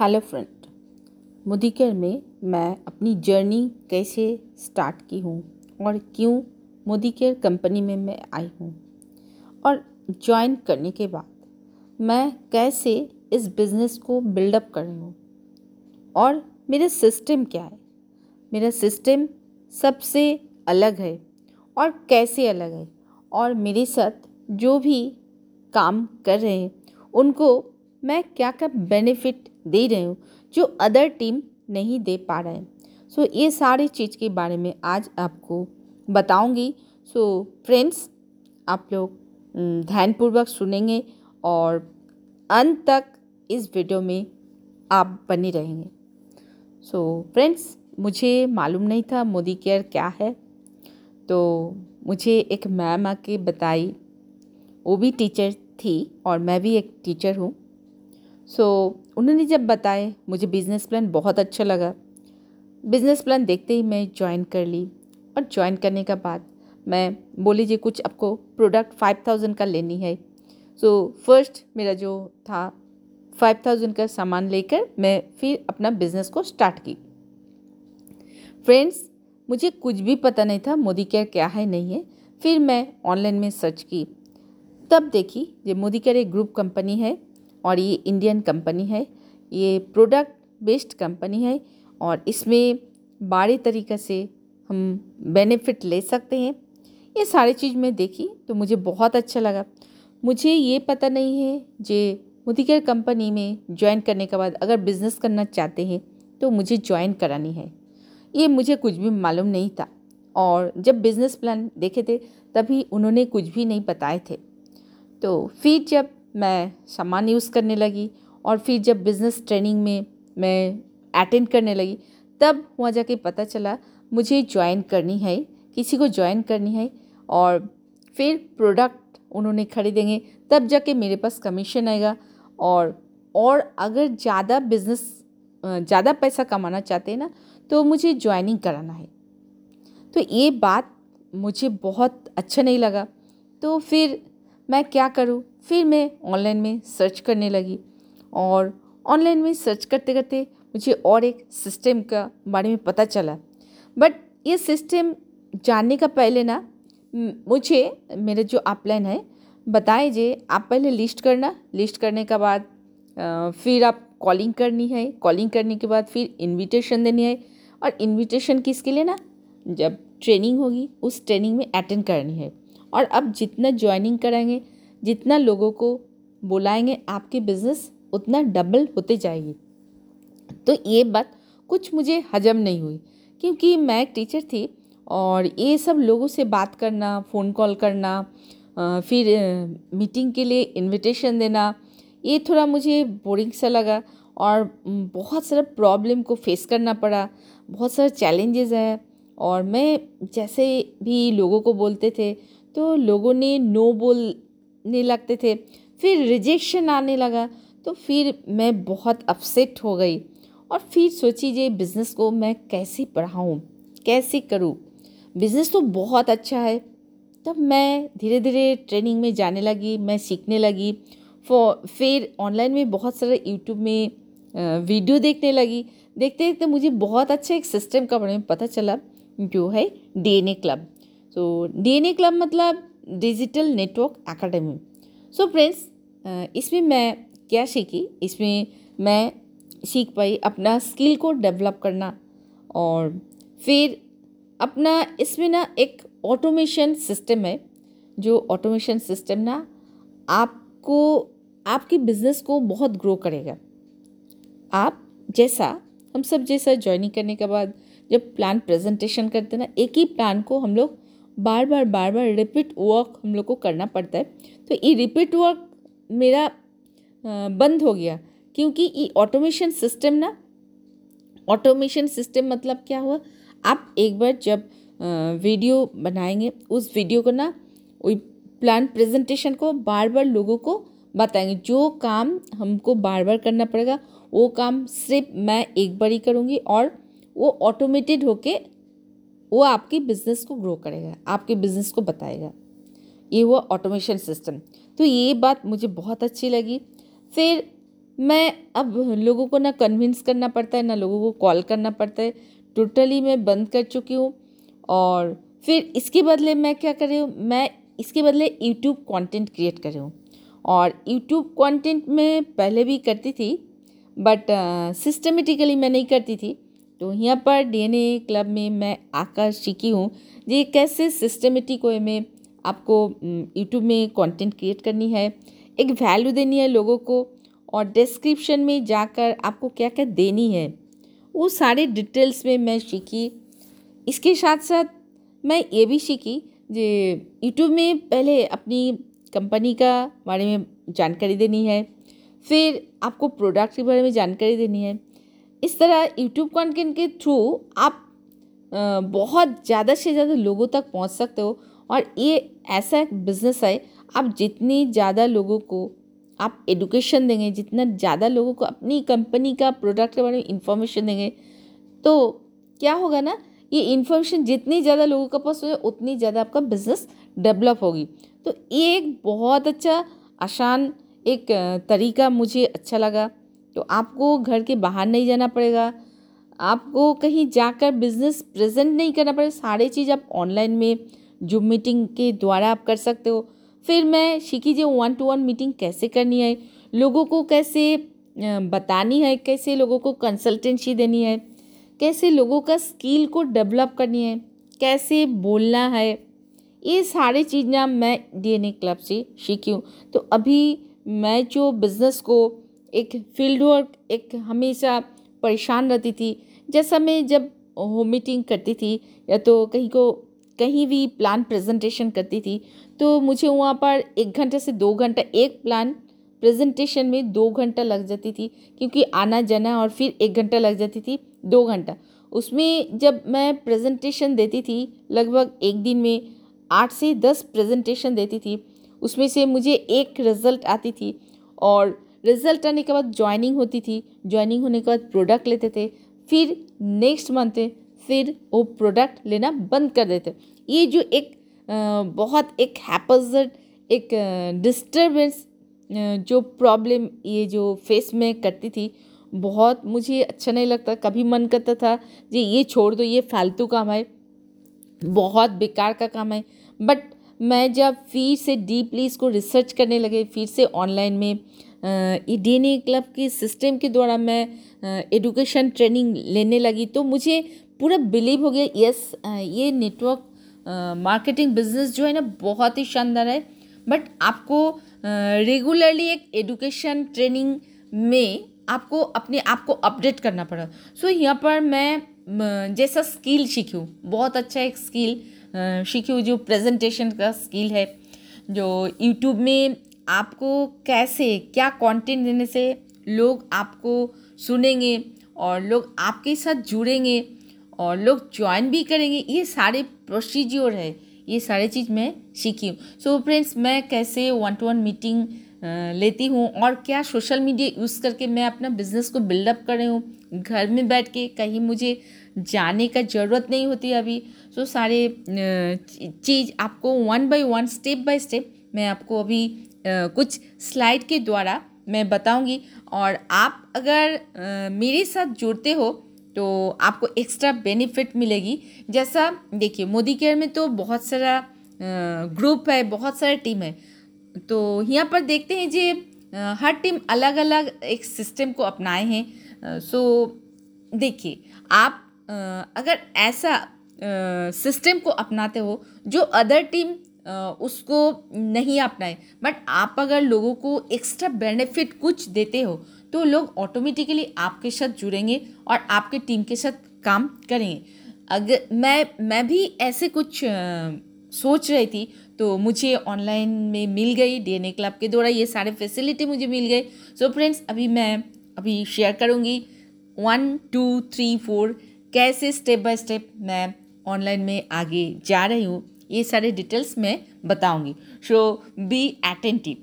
Hello friend, मुदिकर में मैं अपनी जर्नी कैसे स्टार्ट की हूँ और क्यों मुदिकर कंपनी में मैं आई हूँ और ज्वाइन करने के बाद मैं कैसे इस बिज़नेस को बिल्डअप कर रही हूँ और मेरा सिस्टम क्या है? मेरा सिस्टम सबसे अलग है और कैसे अलग है? और मेरे साथ जो भी काम कर रहे हैं, उनको मैं क्या क्या बेनिफिट दे रही हूँ जो अदर टीम नहीं दे पा रहे हैं। सो so, ये सारी चीज़ के बारे में आज आपको बताऊँगी। सो so, फ्रेंड्स आप लोग ध्यानपूर्वक सुनेंगे और अंत तक इस वीडियो में आप बने रहेंगे। सो so, फ्रेंड्स मुझे मालूम नहीं था मोदी केयर क्या है। तो मुझे एक मैम आके बताई। वो भी टीचर थी और मैं भी एक टीचर हूँ। सो उन्होंने जब बताए, मुझे बिज़नेस प्लान बहुत अच्छा लगा। बिज़नेस प्लान देखते ही मैं ज्वाइन कर ली। और ज्वाइन करने का बाद मैं बोली जी कुछ आपको प्रोडक्ट फाइव थाउज़ेंड का लेनी है। सो फ़र्स्ट मेरा जो था फाइव थाउज़ेंड का सामान लेकर मैं फिर अपना बिज़नेस को स्टार्ट की। फ्रेंड्स मुझे कुछ भी पता नहीं था, मोदी केयर क्या है, नहीं है। फिर मैं ऑनलाइन में सर्च की। तब देखी, ये मोदी केयर एक ग्रुप कंपनी है। और ये इंडियन कंपनी है, ये प्रोडक्ट बेस्ड कंपनी है और इसमें बड़े तरीक़े से हम बेनिफिट ले सकते हैं। ये सारी चीज़ मैं देखी तो मुझे बहुत अच्छा लगा। मुझे ये पता नहीं है जे मुदिकेर कंपनी में ज्वाइन करने के बाद अगर बिज़नेस करना चाहते हैं तो मुझे ज्वाइन करानी है। ये मुझे कुछ भी मालूम नहीं था और जब बिज़नेस प्लान देखे थे तभी उन्होंने कुछ भी नहीं बताए थे। तो फिर जब मैं सामान यूज़ करने लगी और फिर जब बिज़नेस ट्रेनिंग में मैं अटेंड करने लगी, तब वहाँ जाके पता चला, मुझे ज्वाइन करनी है, किसी को ज्वाइन करनी है और फिर प्रोडक्ट उन्होंने खरीदेंगे तब जाके मेरे पास कमीशन आएगा और और अगर ज़्यादा बिज़नेस ज़्यादा पैसा कमाना चाहते हैं ना तो मुझे ज्वाइनिंग कराना है। तो ये बात मुझे बहुत अच्छा नहीं लगा। तो फिर मैं क्या करूँ? फिर मैं ऑनलाइन में सर्च करने लगी। और ऑनलाइन में सर्च करते करते मुझे और एक सिस्टम का बारे में पता चला। बट ये सिस्टम जानने का पहले ना मुझे, मेरे जो अपलाइन है, बताए जे, आप पहले लिस्ट करना। लिस्ट करने के बाद फिर आप कॉलिंग करनी है। कॉलिंग करने के बाद फिर इनविटेशन देनी है। और इनविटेशन किसके लिए ना? जब ट्रेनिंग होगी, उस ट्रेनिंग में अटेंड करनी है। और अब जितना ज्वाइनिंग कराएँगे, जितना लोगों को बुलाएँगे, आपकी बिज़नेस उतना डबल होते जाएगी। तो ये बात कुछ मुझे हजम नहीं हुई, क्योंकि मैं एक टीचर थी और ये सब लोगों से बात करना फ़ोन कॉल करना फिर मीटिंग के लिए इनविटेशन देना, ये थोड़ा मुझे बोरिंग सा लगा और बहुत सारा प्रॉब्लम को फेस करना पड़ा, बहुत सारे चैलेंजेस है और मैं जैसे भी लोगों को बोलते थे तो लोगों ने नो बोलने लगते थे। फिर रिजेक्शन आने लगा तो फिर मैं बहुत अपसेट हो गई। और फिर सोची जे बिज़नेस को मैं कैसे पढ़ाऊँ, कैसे करूँ? बिज़नेस तो बहुत अच्छा है। तब मैं धीरे धीरे ट्रेनिंग में जाने लगी, मैं सीखने लगी। फिर ऑनलाइन में बहुत सारे यूट्यूब में वीडियो देखने लगी। देखते देखते मुझे बहुत अच्छा एक सिस्टम का बारे में पता चला, जो है DNA club so DNA club मतलब digital network academy so friends इसमें मैं क्या सीखी? इसमें मैं सीख पाई अपना स्किल को डेवलप करना और फिर अपना इसमें ना एक ऑटोमेशन सिस्टम है, जो ऑटोमेशन सिस्टम ना आपको, आपके बिज़नेस को बहुत ग्रो करेगा। आप जैसा, हम सब जैसा ज्वाइनिंग करने के बाद जब प्लान प्रेजेंटेशन करते ना, एक ही प्लान को हम लोग बार बार बार बार रिपीट वर्क हम लोग को करना पड़ता है। तो ये रिपीट वर्क मेरा बंद हो गया। क्योंकि ये ऑटोमेशन सिस्टम ना ऑटोमेशन सिस्टम मतलब क्या हुआ? आप एक बार जब वीडियो बनाएँगे, उस वीडियो को ना वही प्लान प्रेजेंटेशन को बार बार लोगों को बताएँगे। जो काम हमको बार बार करना पड़ेगा, वो काम सिर्फ़ मैं एक बार ही करूँगी और वो ऑटोमेटेड होके वो आपके बिज़नेस को ग्रो करेगा आपके बिज़नेस को बताएगा। ये हुआ ऑटोमेशन सिस्टम तो ये बात मुझे बहुत अच्छी लगी। फिर मैं अब लोगों को ना कन्विंस करना पड़ता है ना लोगों को कॉल करना पड़ता है। टोटली मैं बंद कर चुकी हूँ। और फिर इसके बदले मैं क्या कर रही हूँ? मैं इसके बदले यूट्यूब कंटेंट क्रिएट कर रही हूँ। और यूट्यूब कंटेंट में पहले भी करती थी बट सिस्टमेटिकली uh, मैं नहीं करती थी। तो यहाँ पर डीएनए क्लब में मैं आकर सीखी हूँ। ये कैसे सिस्टमेटिक वे में आपको यूट्यूब में कंटेंट क्रिएट करनी है? एक वैल्यू देनी है लोगों को और डिस्क्रिप्शन में जाकर आपको क्या क्या देनी है? वो सारे डिटेल्स में मैं सीखी। इसके साथ साथ मैं ये भी सीखी जे यूट्यूब में पहले अपनी कंपनी का बारे में जानकारी देनी है, फिर आपको प्रोडक्ट के बारे में जानकारी देनी है। इस तरह यूट्यूब कंटेंट के थ्रू आप बहुत ज़्यादा से ज़्यादा लोगों तक पहुँच सकते हो और ये ऐसा एक बिज़नेस है, आप जितनी ज़्यादा लोगों को आप एडुकेशन देंगे, जितना ज़्यादा लोगों को अपनी कंपनी का प्रोडक्ट के बारे में इंफॉर्मेशन देंगे तो क्या होगा ना, ये इन्फॉर्मेशन जितनी ज़्यादा लोगों के पास होगा, उतनी ज़्यादा आपका बिज़नेस डेवलप होगी। तो ये एक बहुत अच्छा आसान एक तरीका मुझे अच्छा लगा। तो आपको घर के बाहर नहीं जाना पड़ेगा। आपको कहीं जाकर बिज़नेस प्रेजेंट नहीं करना पड़ेगा। सारे चीज़ आप ऑनलाइन में जूम मीटिंग के द्वारा आप कर सकते हो। फिर मैं सीखी जो वन टू वन मीटिंग कैसे करनी है? लोगों को कैसे बतानी है? कैसे लोगों को कंसल्टेंसी देनी है? कैसे लोगों का स्किल को डेवलप करनी है? कैसे बोलना है? ये सारी चीज़ें मैं डीएनए क्लब से सीखी हूँ। तो अभी मैं जो बिज़नेस को एक फ़ील्ड वर्क एक हमेशा परेशान रहती थी। जैसा मैं जब होम मीटिंग करती थी या तो कहीं को, कहीं भी प्लान प्रेजेंटेशन करती थी तो मुझे वहाँ पर एक घंटे से दो घंटा, एक प्लान प्रेजेंटेशन में दो घंटा लग जाती थी, क्योंकि आना जाना और फिर एक घंटा लग जाती थी, दो घंटा। उसमें जब मैं प्रेजेंटेशन देती थी, लगभग एक दिन में आठ से दस प्रेजेंटेशन देती थी, उसमें से मुझे एक रिज़ल्ट आती थी और रिज़ल्ट आने के बाद ज्वाइनिंग होती थी ज्वाइनिंग होने के बाद प्रोडक्ट लेते थे, फिर नेक्स्ट मंथ फिर वो प्रोडक्ट लेना बंद कर देते। ये जो एक बहुत एक हैपजड एक डिस्टर्बेंस जो प्रॉब्लम ये जो फेस में करती थी, बहुत मुझे अच्छा नहीं लगता। कभी मन करता था जी ये छोड़ दो, ये फालतू काम है, बहुत बेकार का काम है बट मैं जब फिर से डीपली इसको रिसर्च करने लगे फिर से ऑनलाइन में डी क्लब के सिस्टम के द्वारा मैं एडुकेशन ट्रेनिंग लेने लगी तो मुझे पूरा बिलीव हो गया यस ये नेटवर्क मार्केटिंग बिज़नेस जो है ना बहुत ही शानदार है। बट आपको रेगुलरली एक एडुकेशन ट्रेनिंग में आपको अपने आप को अपडेट करना पड़ा। सो so, यहाँ पर मैं जैसा स्किल सीखी बहुत अच्छा एक स्किल सीखी हुई जो प्रेजेंटेशन का स्किल है, जो यूट्यूब में आपको कैसे, क्या कंटेंट देने से लोग आपको सुनेंगे और लोग आपके साथ जुड़ेंगे और लोग ज्वाइन भी करेंगे, ये सारे प्रोसीज्योर है, ये सारे चीज़ मैं सीखी हूँ। सो फ्रेंड्स मैं कैसे वन टू वन मीटिंग लेती हूँ। और क्या सोशल मीडिया यूज़ करके मैं अपना बिज़नेस को बिल्डअप कर रही हूँ? घर में बैठ के कहीं मुझे जाने का ज़रूरत नहीं होती अभी। सो सारे चीज़ आपको one by one step by step मैं आपको अभी कुछ स्लाइड के द्वारा मैं बताऊँगी। और आप अगर मेरे साथ जुड़ते हो तो आपको एक्स्ट्रा बेनिफिट मिलेगी। जैसा, देखिए, मोदी केयर में तो बहुत सारा ग्रुप है, बहुत सारे टीम है। तो यहाँ पर देखते हैं जी हर टीम अलग अलग एक सिस्टम को अपनाए हैं। सो देखिए, आप अगर ऐसा सिस्टम को अपनाते हो जो अदर टीम उसको नहीं अपनाए, बट आप अगर लोगों को एक्स्ट्रा बेनिफिट कुछ देते हो तो लोग ऑटोमेटिकली आपके साथ जुड़ेंगे और आपके टीम के साथ काम करेंगे। अगर मैं मैं भी ऐसे कुछ सोच रही थी तो मुझे ऑनलाइन में मिल गई डीएनए क्लब के द्वारा, ये सारे फैसिलिटी मुझे मिल गए। सो फ्रेंड्स अभी मैं, अभी शेयर करूँगी। वन टू थ्री फोर कैसे स्टेप बाय स्टेप मैं ऑनलाइन में आगे जा रही हूँ, ये सारे डिटेल्स मैं बताऊँगी। सो बी अटेंटिव